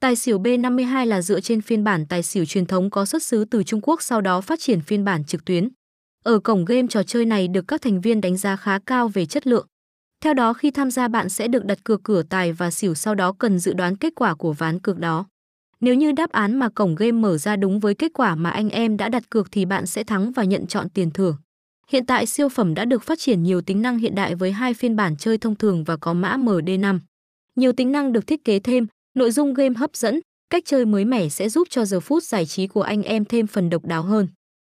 Tài xỉu B52 là dựa trên phiên bản tài xỉu truyền thống có xuất xứ từ Trung Quốc sau đó phát triển phiên bản trực tuyến. Ở cổng game trò chơi này được các thành viên đánh giá khá cao về chất lượng. Theo đó khi tham gia bạn sẽ được đặt cược cửa tài và xỉu sau đó cần dự đoán kết quả của ván cược đó. Nếu như đáp án mà cổng game mở ra đúng với kết quả mà anh em đã đặt cược thì bạn sẽ thắng và nhận chọn tiền thưởng. Hiện tại siêu phẩm đã được phát triển nhiều tính năng hiện đại với hai phiên bản chơi thông thường và có mã MD5. Nhiều tính năng được thiết kế thêm, nội dung game hấp dẫn, cách chơi mới mẻ sẽ giúp cho giờ phút giải trí của anh em thêm phần độc đáo hơn.